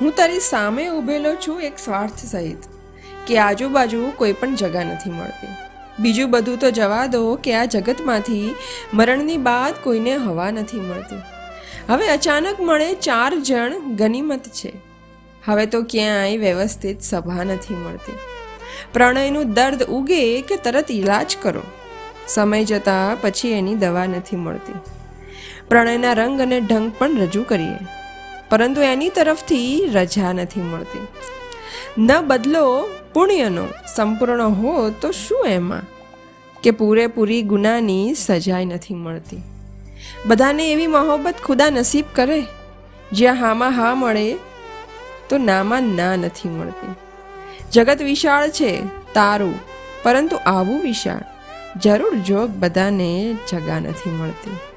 હું તારી સામે ઊભેલો છું એક સ્વાર્થ સહિત, કે આજુબાજુ કોઈ પણ જગા નથી મળતી. બીજું બધું તો જવા દો કે આ જગતમાંથી મરણની બાદ કોઈને હવા નથી મળતી. હવે અચાનક મળે ચાર જણ ગનિમત છે. હવે તો ક્યાંય વ્યવસ્થિત સભા નથી મળતી. પ્રણયનું દર્દ ઉગે કે તરત ઈલાજ કરો. સમય જતાં પછી એની દવા નથી મળતી. પ્રણયના રંગ અને ઢંગ પણ રજૂ કરીએ. પરંતુ એની તરફથી રજા નથી મળતી. ન બદલો પુણ્યનો, સંપૂર્ણ હો તો શું એમાં? કે પૂરેપૂરી ગુનાની સજાય નથી મળતી. બધાને એવી મોહબ્બત ખુદા નસીબ કરે, જ્યાં હામાં હા મળે તો નામાં ના નથી મળતી. જગત વિશાળ છે, તારું, પરંતુ આવું વિશાળ, જરૂર જોગ બધાને જગા નથી મળતી.